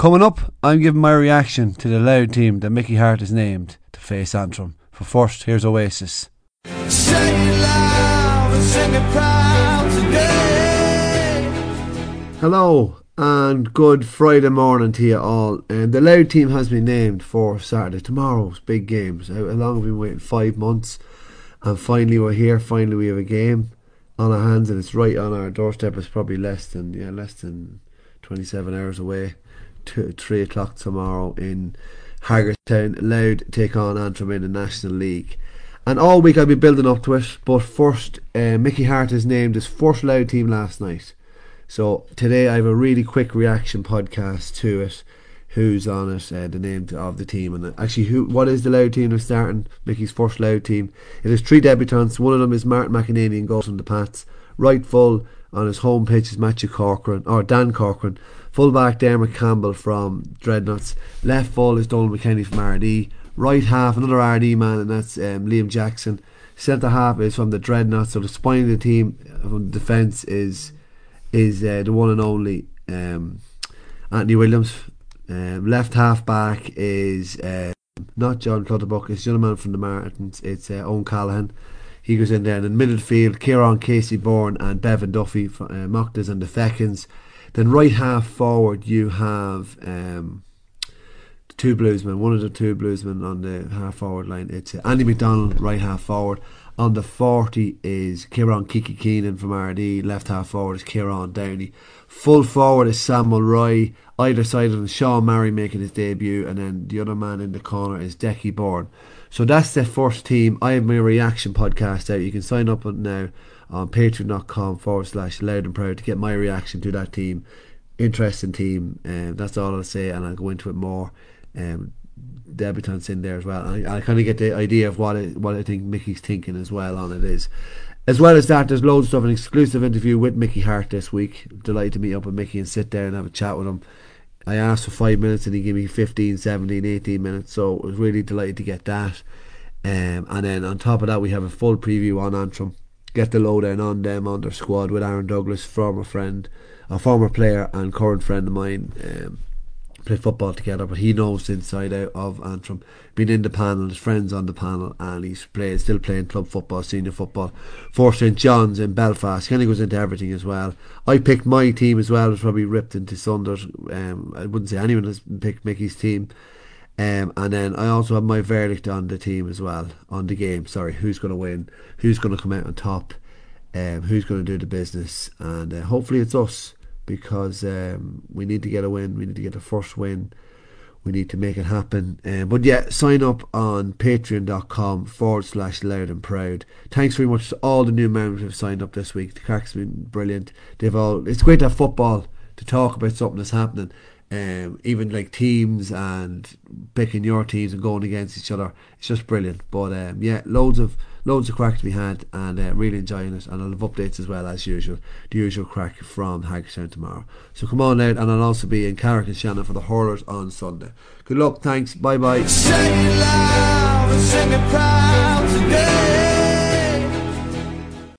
Coming up, I'm giving my reaction to the Louth team that Mickey Harte has named to face Antrim. But first, here's Oasis. Hello and good Friday morning to you all. And the Louth team has been named for Saturday, tomorrow's big games. How long have we been waiting? Five months, and finally we're here. Finally, we have a game on our hands, and it's right on our doorstep. It's probably less than yeah, less than twenty-seven hours away. To three o'clock tomorrow in Haggardstown. Louth take on Antrim in the National League. And all week I'll be building up to it. But first, uh, Mickey Harte is named his first Louth team last night. So today I have a really quick reaction podcast to it. Who's on it? Uh, the name of the team and actually, who? What is the Louth team? They're starting Mickey's first Louth team. It is three debutants. One of them is Martin McEnany and goes from the Pats. Right full on his home pitch is Matthew Corcoran or Dan Corcoran. Full back Dermot Campbell from Dreadnots. Left full is Donal McKenny from Ardee. Right half another Ardee man and that's um, Liam Jackson. Centre half is from the Dreadnots. So the spine of the team from defence is is uh, the one and only um, Anthony Williams. Um, left half back is uh, not John Clutterbuck, it's the other man from the Martins, it's uh, Owen Callahan. He goes in there. And in midfield, Kieran Casey Bourne and Bevan Duffy, uh, Mochtas and the Feckins. Then right half forward, you have um, two bluesmen, one of the two bluesmen on the half forward line. It's Andy McDonald, right half forward. On the 40 is Kieran Kiki Keenan from Ardee. Left half forward is Kieran Downey. Full forward is Sam Mulroy. Either side of him, Sean Murray making his debut. And then the other man in the corner is Decky Bourne. So that's the first team. I have my reaction podcast out. You can sign up now on patreon.com forward slash loud and proud to get my reaction to that team. Interesting team. Um, that's all I'll say. And I'll go into it more. Um, debutants in there as well. And I, I kind of get the idea of what what I think Mickey's thinking as well on it is. As well as that, there's loads of stuff. An exclusive interview with Mickey Harte this week. Delighted to meet up with Mickey and sit there and have a chat with him. I asked for five minutes and he gave me 15, 17, 18 minutes. So I was really delighted to get that. Um, and then on top of that, we have a full preview on Antrim. Get the lowdown on them, on their squad with Aaron Douglas, former friend, a former player and current friend of mine. Um, play football together, but he knows the inside out of Antrim. Been in the panel, his friends on the panel, and he's playing, still playing club football, senior football for St John's in Belfast. Of goes into everything as well. I picked my team as well. Was probably ripped into Sunders. Um, I wouldn't say anyone has picked Mickey's team. Um, and then I also have my verdict on the team as well, on the game. Sorry, who's going to win, who's going to come out on top, um, who's going to do the business, and uh, hopefully it's us because um, we need to get a win. We need to get the first win. We need to make it happen. Um, but yeah, sign up on patreon.com forward slash loud and proud. Thanks very much to all the new members who have signed up this week. The crack's been brilliant. They've all it's great to have football to talk about something that's happening. Um, even like teams and picking your teams and going against each other. It's just brilliant. But um, yeah, loads of loads of crack to be had and uh, really enjoying it. And I'll have updates as well as usual the usual crack from Haggardstown tomorrow. So come on out and I'll also be in Carrick-on-Shannon for the Hurlers on Sunday. Good luck. Thanks. Bye bye